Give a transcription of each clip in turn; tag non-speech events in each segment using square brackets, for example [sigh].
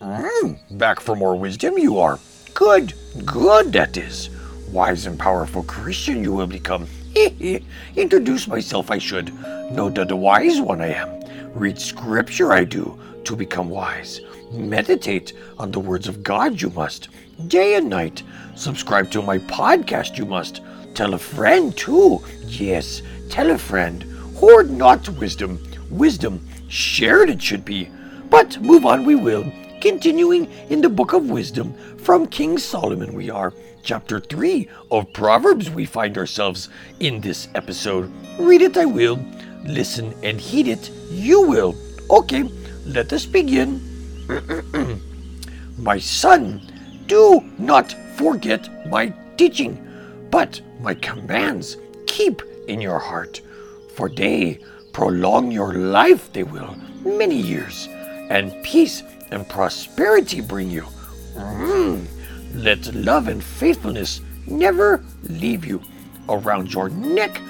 Mm, back for more wisdom you are. Good, good that is. Wise and powerful Christian you will become. Introduce myself I should. Know that the wise one I am. Read scripture I do to become wise. Meditate on the words of God you must. Day and night. Subscribe to my podcast you must. Tell a friend too. Yes, tell a friend. Hoard not wisdom. Wisdom shared it should be. But move on we will. Continuing in the book of wisdom from King Solomon we are. Chapter 3 of Proverbs we find ourselves in this episode. Read it I will. Listen and heed it you will. Okay, let us begin. [clears throat] my son, do not forget my teaching, but my commands keep in your heart, for they prolong your life, they will, many years, and peace and prosperity bring you. Mm. Let love and faithfulness never leave you. Around your neck,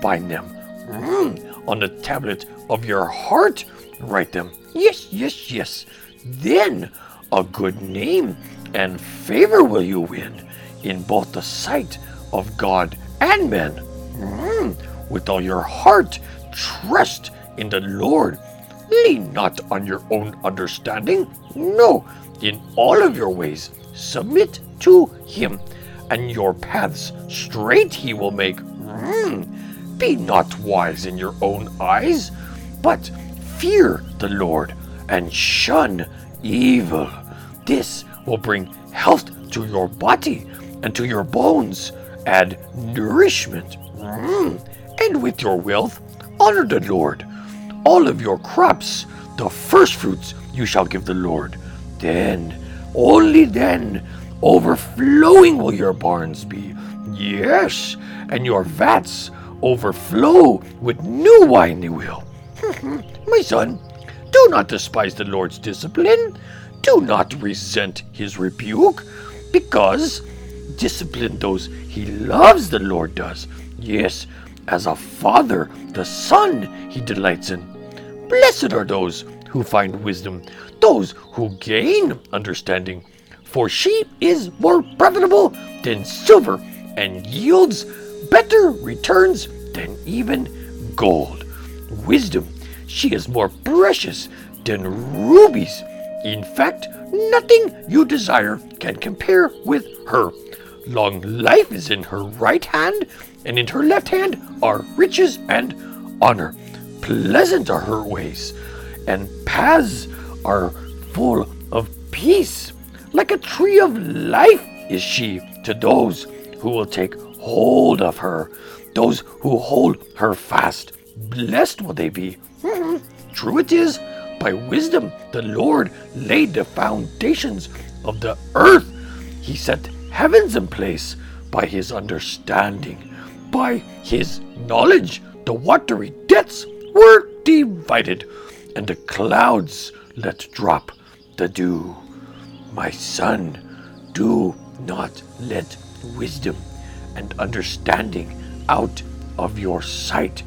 bind them. Mm. On the tablet of your heart, write them. Yes, yes, yes. Then a good name and favor will you win in both the sight of God and men. Mm. With all your heart, trust in the Lord. Lean not on your own understanding. No, in all of your ways, submit to Him, and your paths straight He will make. Mm. Be not wise in your own eyes, but fear the Lord and shun evil. This will bring health to your body and to your bones, add nourishment. Mm. And with your wealth, honor the Lord. All of your crops, the first fruits, you shall give the Lord. Then, only then, overflowing will your barns be. Yes, and your vats overflow with new wine, they will. [laughs] My son, do not despise the Lord's discipline. Do not resent his rebuke, because discipline those he loves, the Lord does. Yes, as a father, the son he delights in. Blessed are those who find wisdom, those who gain understanding. For she is more profitable than silver and yields better returns than even gold. Wisdom, she is more precious than rubies. In fact, nothing you desire can compare with her. Long life is in her right hand, and in her left hand are riches and honor. Pleasant are her ways, and paths are full of peace. Like a tree of life is she to those who will take hold of her, those who hold her fast. Blessed will they be. [laughs] True it is, by wisdom the Lord laid the foundations of the earth. He set heavens in place by his understanding. By his knowledge, the watery depths were divided, and the clouds let drop the dew. My son, do not let wisdom and understanding out of your sight.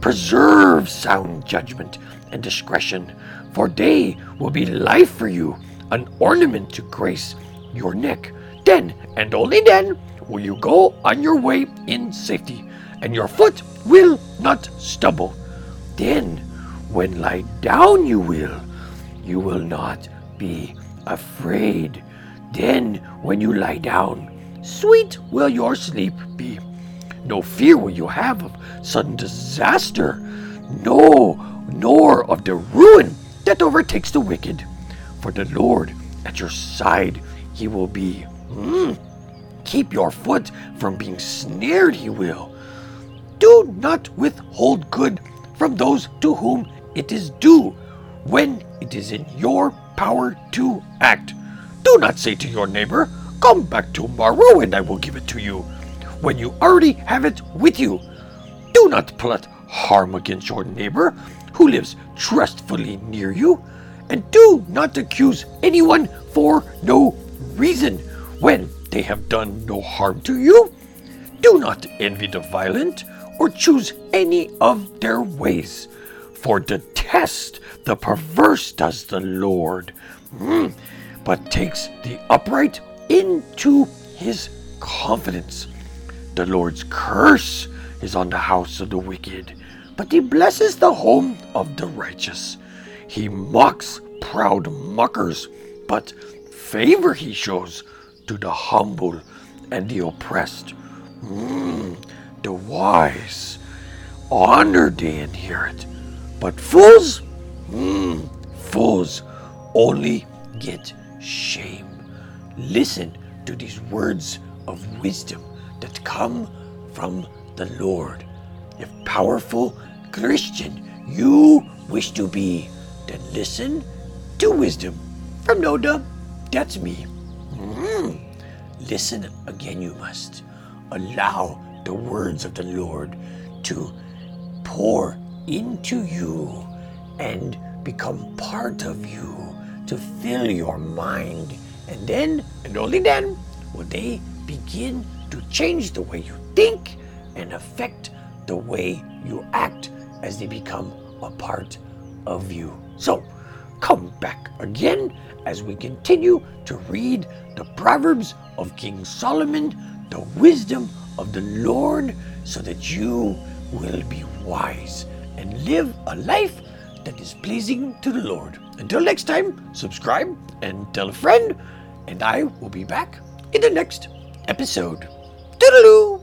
Preserve sound judgment and discretion, for they will be life for you, an ornament to grace your neck. Then, and only then, will you go on your way in safety, and your foot will not stumble. Then, when lie down you will, you will not be afraid. Then, when you lie down, sweet will your sleep be. No fear will you have of sudden disaster, no, nor of the ruin that overtakes the wicked. For the Lord at your side, he will be. Mm. Keep your foot from being snared, he will. Do not withhold good from those to whom it is due when it is in your power to act. Do not say to your neighbor, Come back tomorrow and I will give it to you, when you already have it with you. Do not plot harm against your neighbor who lives trustfully near you, and do not accuse anyone for no reason when they have done no harm to you. Do not envy the violent or choose any of their ways, for detest the perverse does the Lord. Mm. but takes the upright into his confidence. The Lord's curse is on the house of the wicked, but he blesses the home of the righteous. He mocks proud mockers, but favor he shows to the humble and the oppressed. Mm, the wise honor they inherit, but fools, mm, fools only get shame. Listen to these words of wisdom that come from the Lord. If powerful Christian you wish to be, then listen to wisdom from NoDuh. That's me. Listen again, you must. Allow the words of the Lord to pour into you and become part of you, to fill your mind. And then, and only then, will they begin to change the way you think and affect the way you act as they become a part of you. So, come back again as we continue to read the Proverbs of King Solomon, the wisdom of the Lord, so that you will be wise and live a life that is pleasing to the Lord. Until next time, subscribe and tell a friend, and I will be back in the next episode. Toodaloo!